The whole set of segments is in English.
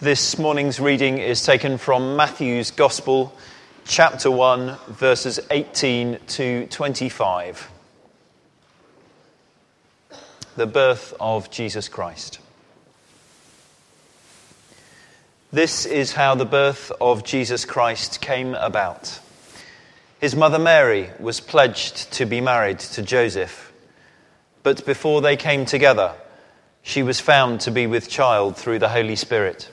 This morning's reading is taken from Matthew's Gospel, chapter 1, verses 18 to 25. The birth of Jesus Christ. This is how the birth of Jesus Christ came about. His mother Mary was pledged to be married to Joseph, but before they came together, she was found to be with child through the Holy Spirit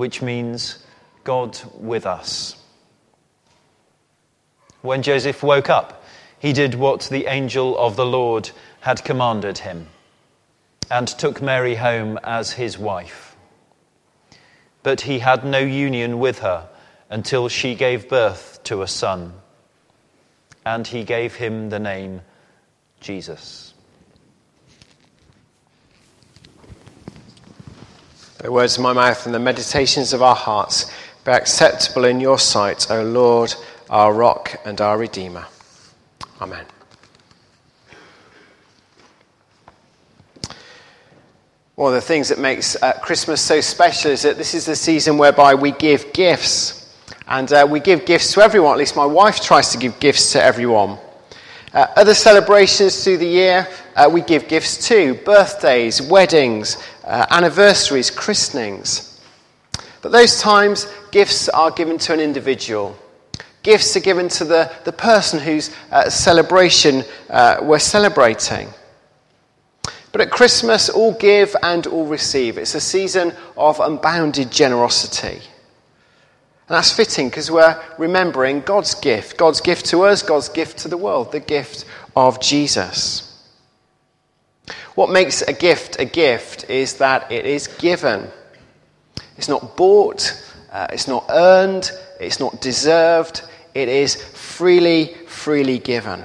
which means God with us. When Joseph woke up, he did what the angel of the Lord had commanded him and took Mary home as his wife. But he had no union with her until she gave birth to a son, and he gave him the name Jesus. The words of my mouth and the meditations of our hearts be acceptable in your sight, O Lord, our rock and our redeemer. Amen. One of the things that makes uh, Christmas so special is that this is the season whereby we give gifts. And uh, we give gifts to everyone, at least my wife tries to give gifts to everyone. Uh, other celebrations through the year, uh, we give gifts to birthdays, weddings, uh, anniversaries, christenings. But those times, gifts are given to an individual. Gifts are given to the, the person whose uh, celebration uh, we're celebrating. But at Christmas, all give and all receive. It's a season of unbounded generosity. And that's fitting because we're remembering God's gift God's gift to us, God's gift to the world, the gift of Jesus. What makes a gift a gift is that it is given. It's not bought, uh, it's not earned, it's not deserved, it is freely, freely given.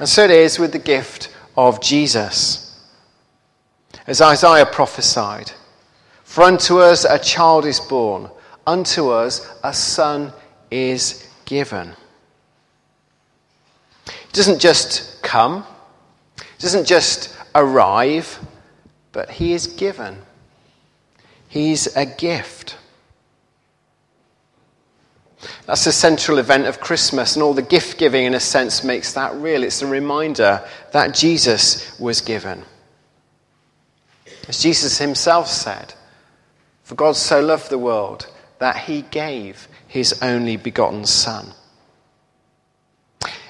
And so it is with the gift of Jesus. As Isaiah prophesied, For unto us a child is born unto us a son is given. It doesn't just come, doesn't just arrive, but he is given. He's a gift. That's the central event of Christmas, and all the gift giving, in a sense, makes that real. It's a reminder that Jesus was given. As Jesus himself said, For God so loved the world that he gave his only begotten Son.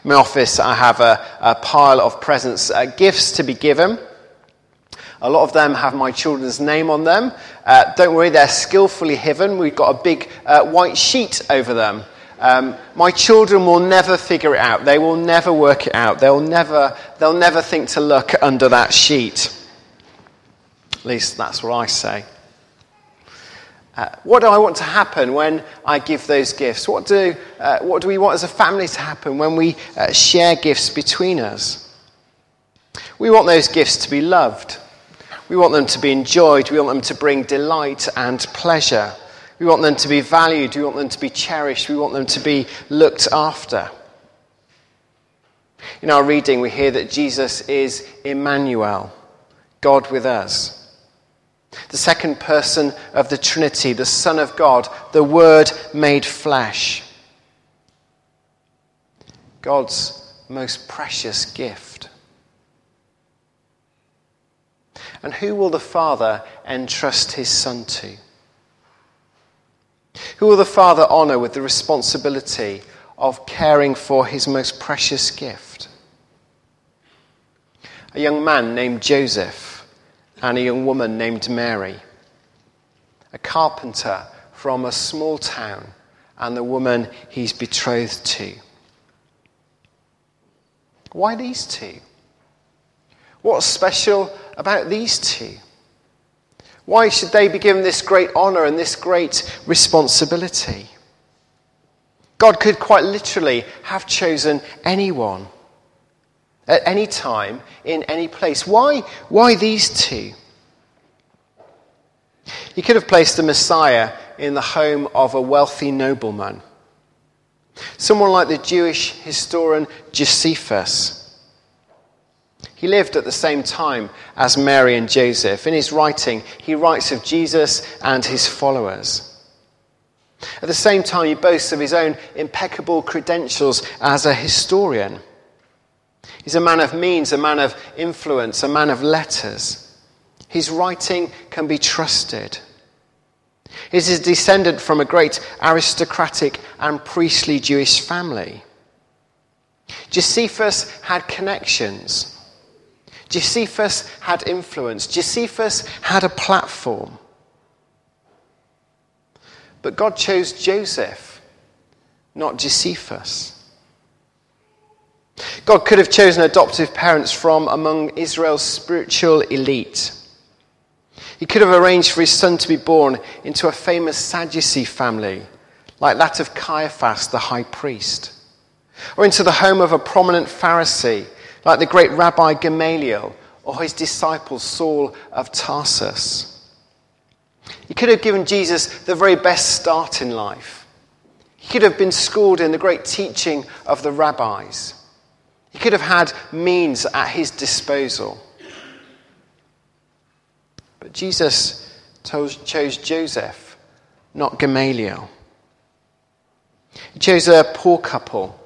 My office, I have a, a pile of presents, uh, gifts to be given. A lot of them have my children's name on them. Uh, don't worry, they're skillfully hidden. We've got a big uh, white sheet over them. Um, my children will never figure it out. They will never work it out. They'll never, they'll never think to look under that sheet. At least that's what I say. Uh, what do I want to happen when I give those gifts? What do, uh, what do we want as a family to happen when we uh, share gifts between us? We want those gifts to be loved. We want them to be enjoyed. We want them to bring delight and pleasure. We want them to be valued. We want them to be cherished. We want them to be looked after. In our reading, we hear that Jesus is Emmanuel, God with us. The second person of the Trinity, the Son of God, the Word made flesh. God's most precious gift. And who will the Father entrust his son to? Who will the Father honor with the responsibility of caring for his most precious gift? A young man named Joseph and a young woman named Mary. A carpenter from a small town and the woman he's betrothed to. Why these two? What's special about these two? Why should they be given this great honor and this great responsibility? God could quite literally have chosen anyone at any time, in any place. Why, why these two? He could have placed the Messiah in the home of a wealthy nobleman, someone like the Jewish historian Josephus he lived at the same time as Mary and Joseph. In his writing, he writes of Jesus and his followers. At the same time, he boasts of his own impeccable credentials as a historian. He's a man of means, a man of influence, a man of letters. His writing can be trusted. He is descendant from a great aristocratic and priestly Jewish family. Josephus had connections. Josephus had influence, Josephus had a platform. But God chose Joseph, not Josephus. God could have chosen adoptive parents from among Israel's spiritual elite. He could have arranged for his son to be born into a famous Sadducee family, like that of Caiaphas, the high priest, or into the home of a prominent Pharisee, like the great Rabbi Gamaliel or his disciple Saul of Tarsus. He could have given Jesus the very best start in life. He could have been schooled in the great teaching of the rabbis. He could have had means at his disposal. But Jesus chose Joseph, not Gamaliel. He chose a poor couple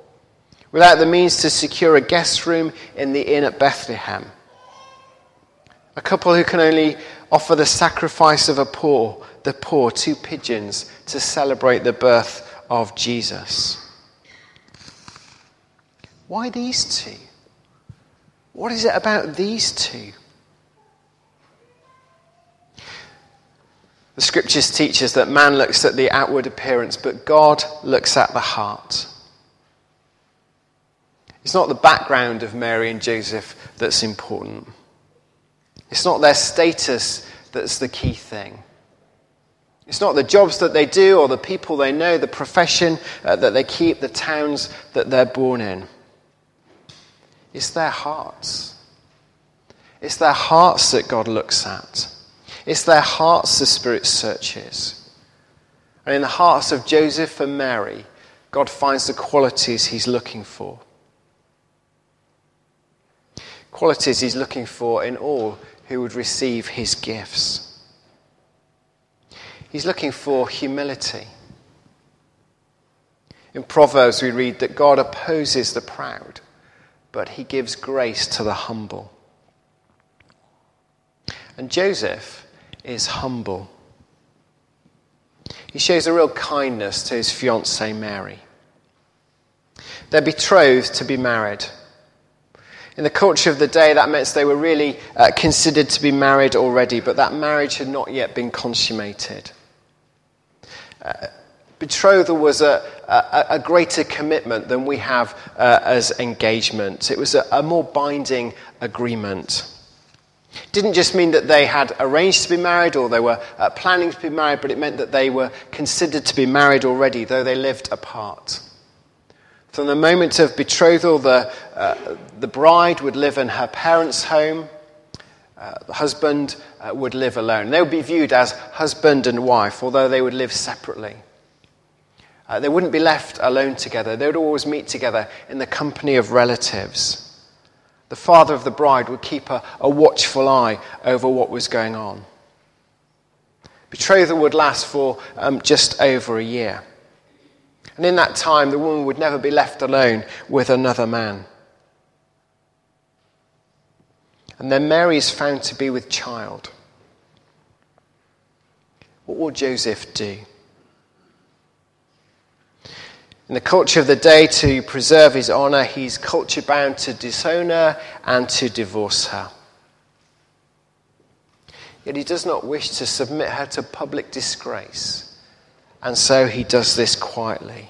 without the means to secure a guest room in the inn at Bethlehem. A couple who can only offer the sacrifice of a poor, the poor, two pigeons to celebrate the birth of Jesus. Why these two? What is it about these two? The scriptures teach us that man looks at the outward appearance, but God looks at the heart. It's not the background of Mary and Joseph that's important. It's not their status that's the key thing. It's not the jobs that they do or the people they know, the profession uh, that they keep, the towns that they're born in. It's their hearts. It's their hearts that God looks at. It's their hearts the Spirit searches. And in the hearts of Joseph and Mary, God finds the qualities he's looking for qualities he's looking for in all who would receive his gifts. He's looking for humility. In Proverbs, we read that God opposes the proud, but he gives grace to the humble. And Joseph is humble. He shows a real kindness to his fiancée Mary. They're betrothed to be married. In the culture of the day, that meant they were really uh, considered to be married already, but that marriage had not yet been consummated. Uh, betrothal was a, a, a, greater commitment than we have uh, as engagement. It was a, a more binding agreement. It didn't just mean that they had arranged to be married or they were uh, planning to be married, but it meant that they were considered to be married already, though they lived apart. From the moment of betrothal, the, uh, the bride would live in her parents' home. Uh, the husband uh, would live alone. They would be viewed as husband and wife, although they would live separately. Uh, they wouldn't be left alone together. They would always meet together in the company of relatives. The father of the bride would keep a, a watchful eye over what was going on. Betrothal would last for um, just over a year. And in that time, the woman would never be left alone with another man. And then Mary is found to be with child. What will Joseph do? In the culture of the day, to preserve his honour, he's culture bound to disown her and to divorce her. Yet he does not wish to submit her to public disgrace, and so he does this quietly.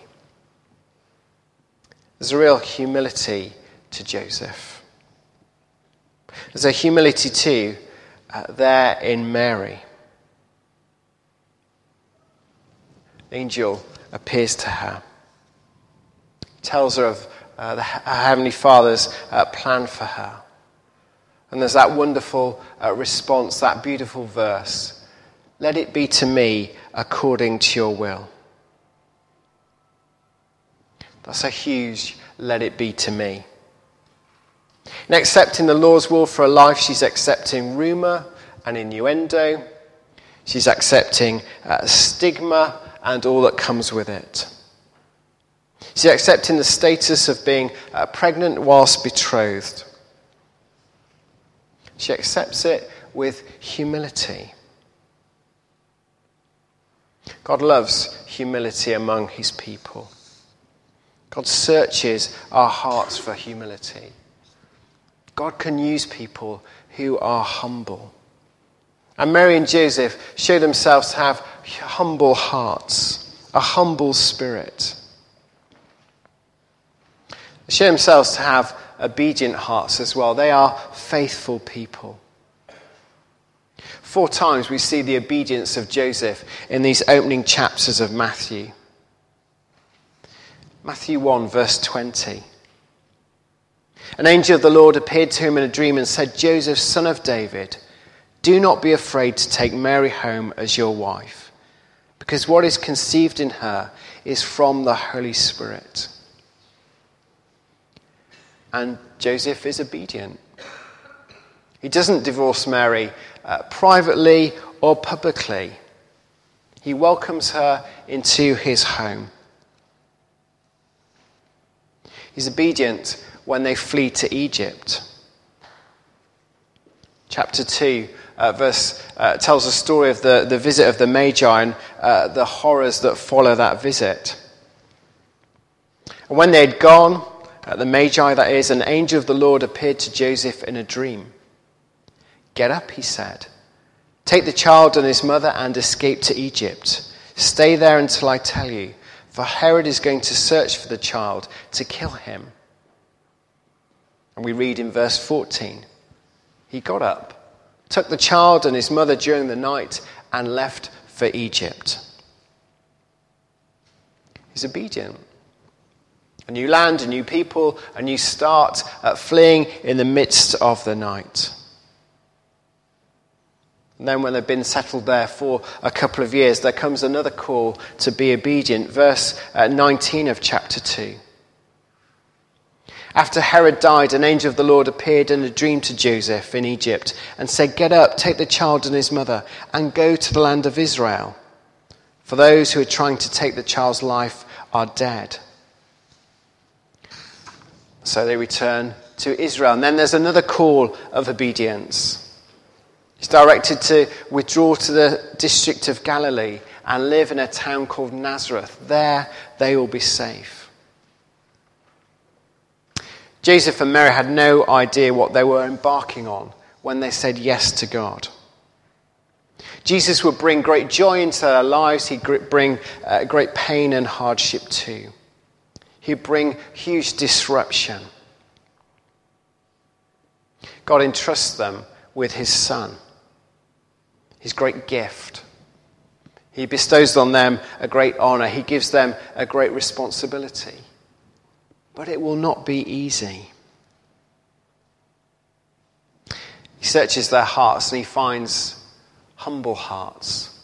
There's a real humility to Joseph. There's a humility too uh, there in Mary. angel appears to her tells her of uh, the, Heavenly Father's uh, plan for her. And there's that wonderful uh, response, that beautiful verse Let it be to me according to your will. That's a huge let it be to me. In accepting the Lord's will for her life, she's accepting rumour and innuendo. She's accepting uh, stigma and all that comes with it. She's accepting the status of being uh, pregnant whilst betrothed. She accepts it with humility. God loves humility among his people. God searches our hearts for humility. God can use people who are humble. And Mary and Joseph show themselves to have humble hearts, a humble spirit. Show themselves to have obedient hearts as well. They are faithful people. Four times we see the obedience of Joseph in these opening chapters of Matthew. Matthew 1, verse 20. An angel of the Lord appeared to him in a dream and said, Joseph, son of David, do not be afraid to take Mary home as your wife, because what is conceived in her is from the Holy Spirit. And Joseph is obedient. He doesn't divorce Mary uh, privately or publicly. He welcomes her into his home. He's obedient when they flee to Egypt. Chapter 2, uh, verse, uh, tells a story of the, the visit of the Magi and uh, the horrors that follow that visit. And when they had gone, Uh, the Magi, that is, an angel of the Lord appeared to Joseph in a dream. Get up, he said. Take the child and his mother and escape to Egypt. Stay there until I tell you, for Herod is going to search for the child to kill him. And we read in verse 14 He got up, took the child and his mother during the night, and left for Egypt. He's obedient a new land, a new people, a new start, uh, fleeing in the midst of the night. And then, when they've been settled there for a couple of years, there comes another call to be obedient. Verse uh, 19 of chapter 2. After Herod died, an angel of the Lord appeared in a dream to Joseph in Egypt and said, Get up, take the child and his mother, and go to the land of Israel. For those who are trying to take the child's life are dead. So they return to Israel. And then there's another call of obedience. He's directed to withdraw to the district of Galilee and live in a town called Nazareth. There they will be safe. Joseph and Mary had no idea what they were embarking on when they said yes to God. Jesus would bring great joy into their lives, he'd bring uh, great pain and hardship too he'd bring huge disruption. God entrusts them with his Son, his great gift. He bestows on them a great honor, he gives them a great responsibility. But it will not be easy. He searches their hearts and he finds humble hearts.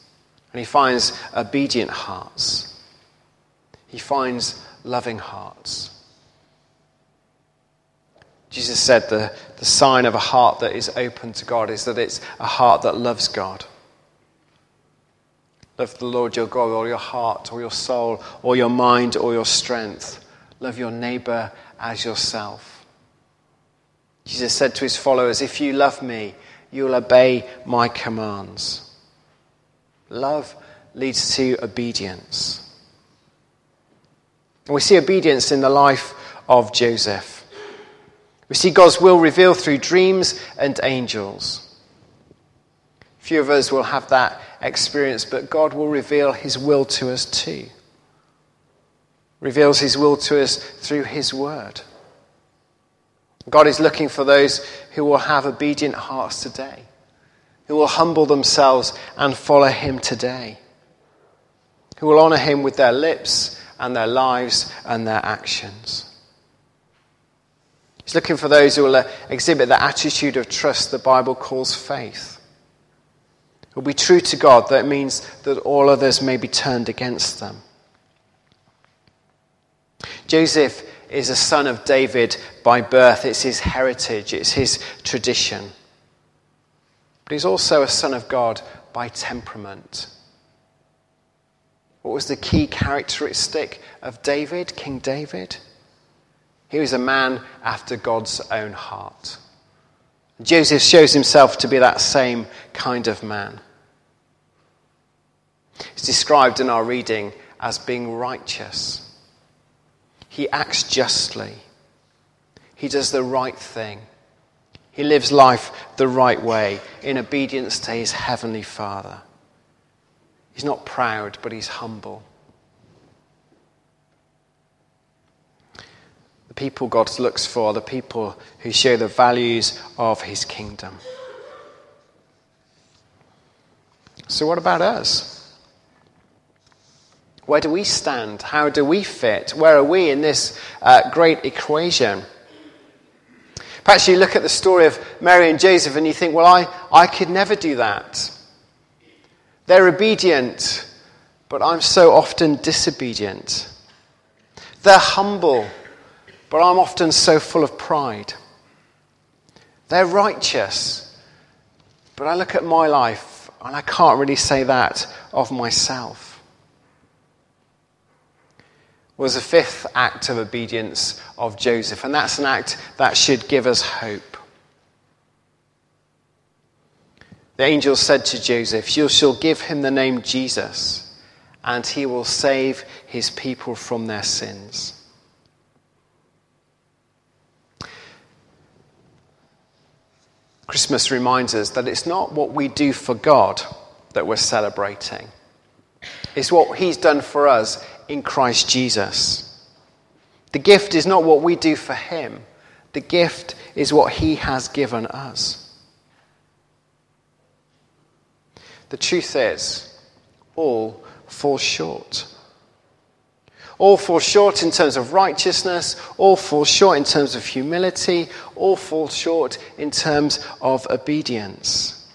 And he finds obedient hearts. He finds loving hearts. Jesus said the, the sign of a heart that is open to God is that it's a heart that loves God. Love the Lord your God, or your heart, or your soul, or your mind, or your strength. Love your neighbor as yourself. Jesus said to his followers, If you love me, you'll obey my commands. Love leads to obedience. And we see obedience in the life of Joseph. We see God's will revealed through dreams and angels. Few of us will have that experience, but God will reveal his will to us too. Reveals his will to us through his word. God is looking for those who will have obedient hearts today, who will humble themselves and follow him today, who will honor him with their lips and their lives and their actions. He's looking for those who will uh, exhibit the attitude of trust the Bible calls faith Who will be true to God, that means that all others may be turned against them. Joseph is a son of David by birth, it's his heritage, it's his tradition. But he's also a son of God by temperament. What was the key characteristic of David, King David? He was a man after God's own heart. Joseph shows himself to be that same kind of man. He's described in our reading as being righteous. He acts justly. He does the right thing. He lives life the right way in obedience to his heavenly Father. He's not proud, but he's humble. The people God looks for are the people who show the values of his kingdom. So, what about us? Where do we stand? How do we fit? Where are we in this uh, great equation? Perhaps you look at the story of Mary and Joseph and you think, well, I, I could never do that. They're obedient, but I'm so often disobedient. They're humble, but I'm often so full of pride. They're righteous, but I look at my life and I can't really say that of myself was the fifth act of obedience of Joseph, and that's an act that should give us hope. The angel said to Joseph, You shall give him the name Jesus, and he will save his people from their sins. Christmas reminds us that it's not what we do for God that we're celebrating. It's what He's done for us in Christ Jesus. The gift is not what we do for Him, the gift is what He has given us. The truth is, all fall short. All fall short in terms of righteousness, all fall short in terms of humility, all fall short in terms of obedience.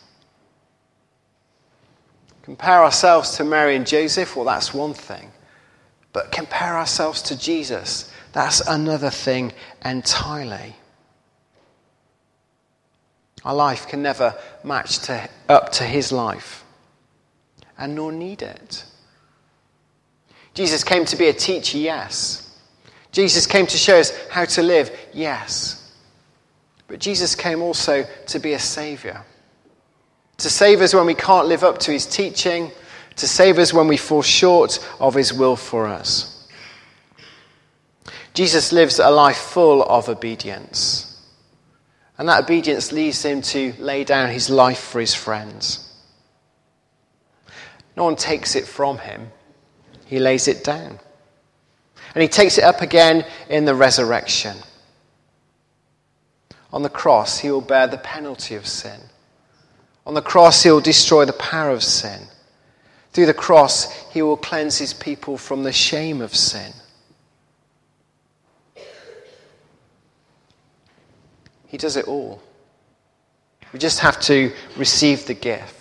Compare ourselves to Mary and Joseph, well, that's one thing. But compare ourselves to Jesus, that's another thing entirely. Our life can never match to, up to his life, and nor need it. Jesus came to be a teacher, yes. Jesus came to show us how to live, yes. But Jesus came also to be a savior to save us when we can't live up to his teaching, to save us when we fall short of his will for us. Jesus lives a life full of obedience. And that obedience leads him to lay down his life for his friends. No one takes it from him, he lays it down. And he takes it up again in the resurrection. On the cross, he will bear the penalty of sin. On the cross, he will destroy the power of sin. Through the cross, he will cleanse his people from the shame of sin. He does it all. We just have to receive the gift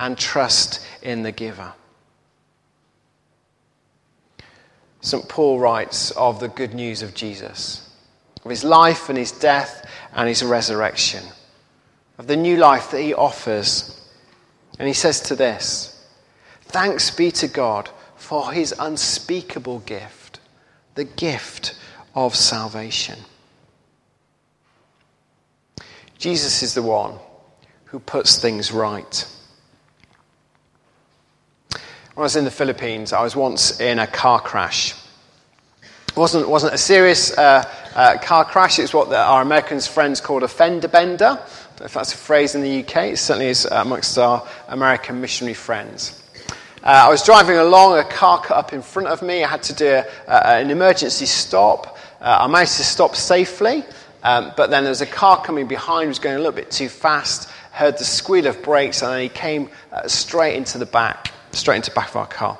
and trust in the giver. St. Paul writes of the good news of Jesus, of his life and his death and his resurrection of the new life that he offers. And he says to this Thanks be to God for his unspeakable gift, the gift of salvation. Jesus is the one who puts things right. When I was in the Philippines, I was once in a car crash. It wasn't, wasn't a serious uh, uh, car crash, it's what the, our American friends called a fender bender. if that's a phrase in the UK, it certainly is amongst our American missionary friends. Uh, I was driving along, a car cut up in front of me. I had to do a, an emergency stop. Uh, I managed to stop safely, um, but then there was a car coming behind, was going a little bit too fast. Heard the squeal of brakes, and then he came uh, straight into the back, straight into the back of our car.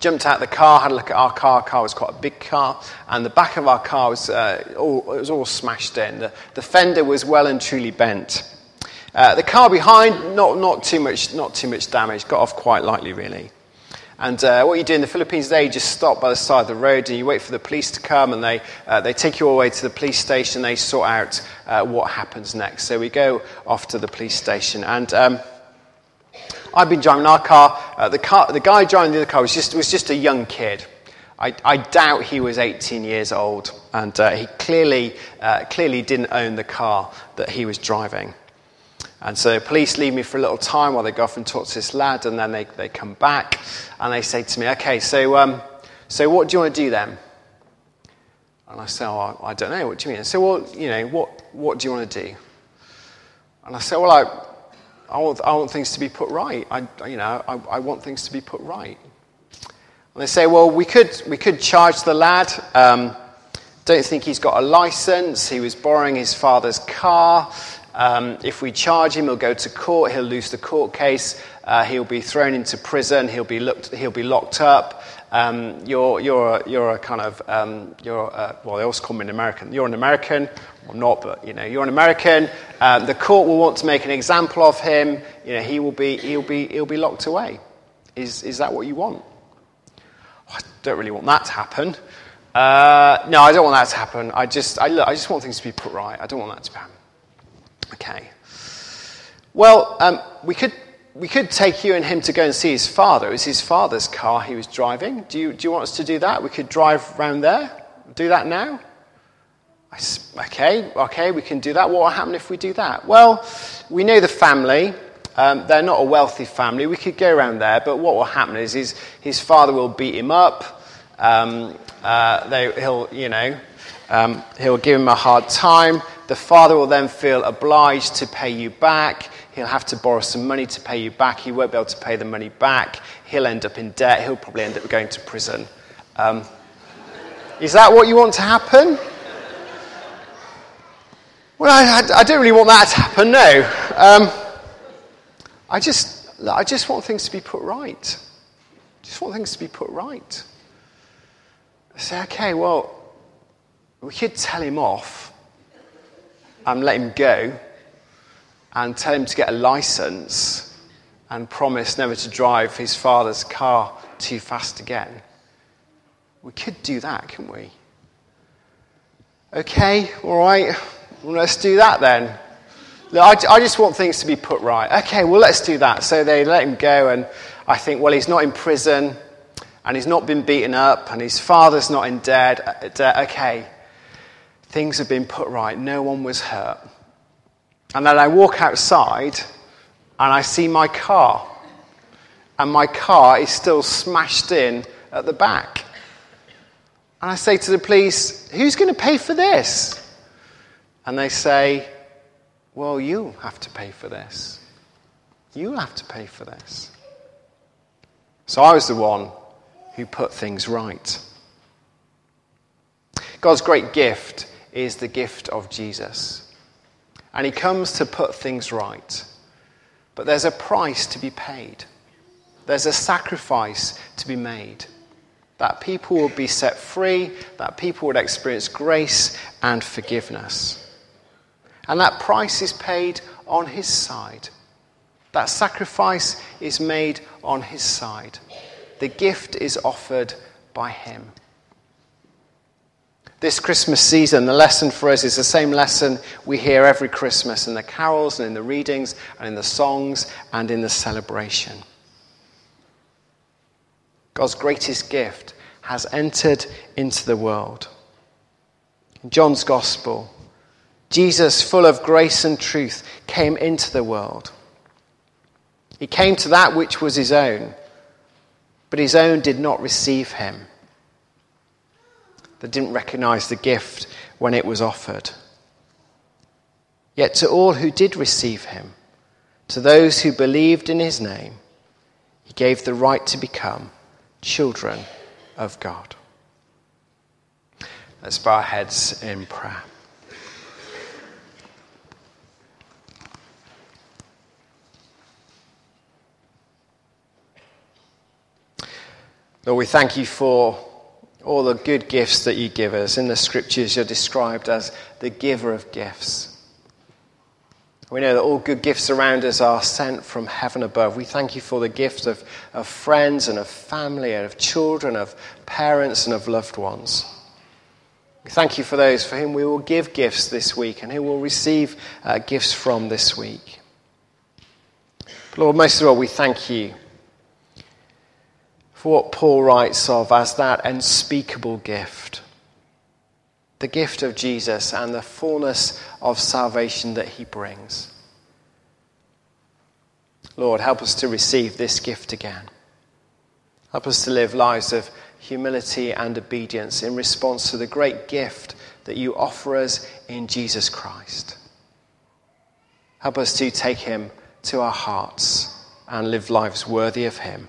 Jumped out the car, had a look at our car. Car was quite a big car, and the back of our car was, uh, all, it was all smashed in. The, the fender was well and truly bent. Uh, the car behind, not, not, too much, not too much damage, got off quite lightly, really. And uh, what you do in the Philippines you just stop by the side of the road and you wait for the police to come and they, uh, they take you all the way to the police station. They sort out uh, what happens next. So we go off to the police station. And um, I've been driving our car. Uh, the, car. the guy driving the other car was just, was just a young kid. I, I doubt he was 18 years old. And uh, he clearly, uh, clearly didn't own the car that he was driving. And so police leave me for a little time while they go off and talk to this lad, and then they, they come back and they say to me, Okay, so, um, so what do you want to do then? And I say, oh, I don't know, what do you mean? I say, Well, you know, what, what do you want to do? And I say, Well, I, I, want, I want things to be put right. I, you know, I, I want things to be put right. And they say, Well, we could, we could charge the lad. Um, don't think he's got a license. He was borrowing his father's car. Um, if we charge him, he'll go to court, he'll lose the court case, uh, he'll be thrown into prison, he'll be, looked, he'll be locked up. Um, you're, you're, a, you're a kind of, um, you're a, well, they also call me an American. You're an American, or not, but, you know, you're an American. Um, the court will want to make an example of him. You know, he will be, he'll be, he'll be locked away. Is, is that what you want? Oh, I don't really want that to happen. Uh, no, I don't want that to happen. I just, I, look, I just want things to be put right. I don't want that to happen. Okay. Well, um, we, could, we could take you and him to go and see his father. It was his father's car he was driving. Do you, do you want us to do that? We could drive around there. Do that now? I, okay, okay, we can do that. What will happen if we do that? Well, we know the family. Um, they're not a wealthy family. We could go around there, but what will happen is his, his father will beat him up. Um, uh, they, he'll, you know, um, he'll give him a hard time. The father will then feel obliged to pay you back. He'll have to borrow some money to pay you back. He won't be able to pay the money back. He'll end up in debt. He'll probably end up going to prison. Um, is that what you want to happen? Well, I, I, don't really want that to happen, no. Um, I, just, I just want things to be put right. Just want things to be put right. I say, okay, well, we could tell him off and let him go and tell him to get a license and promise never to drive his father's car too fast again. We could do that, couldn't we? Okay, all right, well, let's do that then. I, I just want things to be put right. Okay, well, let's do that. So they let him go, and I think, well, he's not in prison, and he's not been beaten up, and his father's not in debt. Uh, okay, Things have been put right. No one was hurt. And then I walk outside and I see my car. And my car is still smashed in at the back. And I say to the police, Who's going to pay for this? And they say, Well, you have to pay for this. You have to pay for this. So I was the one who put things right. God's great gift is the gift of Jesus. And he comes to put things right. But there's a price to be paid, there's a sacrifice to be made. That people will be set free, that people would experience grace and forgiveness. And that price is paid on his side. That sacrifice is made on his side. The gift is offered by him. This Christmas season, the lesson for us is the same lesson we hear every Christmas in the carols and in the readings and in the songs and in the celebration. God's greatest gift has entered into the world. In John's Gospel, Jesus, full of grace and truth, came into the world. He came to that which was his own, but his own did not receive him. They didn't recognize the gift when it was offered. Yet to all who did receive him, to those who believed in his name, he gave the right to become children of God. Let's bow our heads in prayer. Lord, we thank you for all the good gifts that you give us. In the scriptures, you're described as the giver of gifts. We know that all good gifts around us are sent from heaven above. We thank you for the gift of, of friends and of family and of children, of parents and of loved ones. We thank you for those for whom we will give gifts this week and who will receive uh, gifts from this week. Lord, most of all, we thank you what Paul writes of as that unspeakable gift the gift of Jesus and the fullness of salvation that he brings. Lord, help us to receive this gift again. Help us to live lives of humility and obedience in response to the great gift that you offer us in Jesus Christ. Help us to take him to our hearts and live lives worthy of him.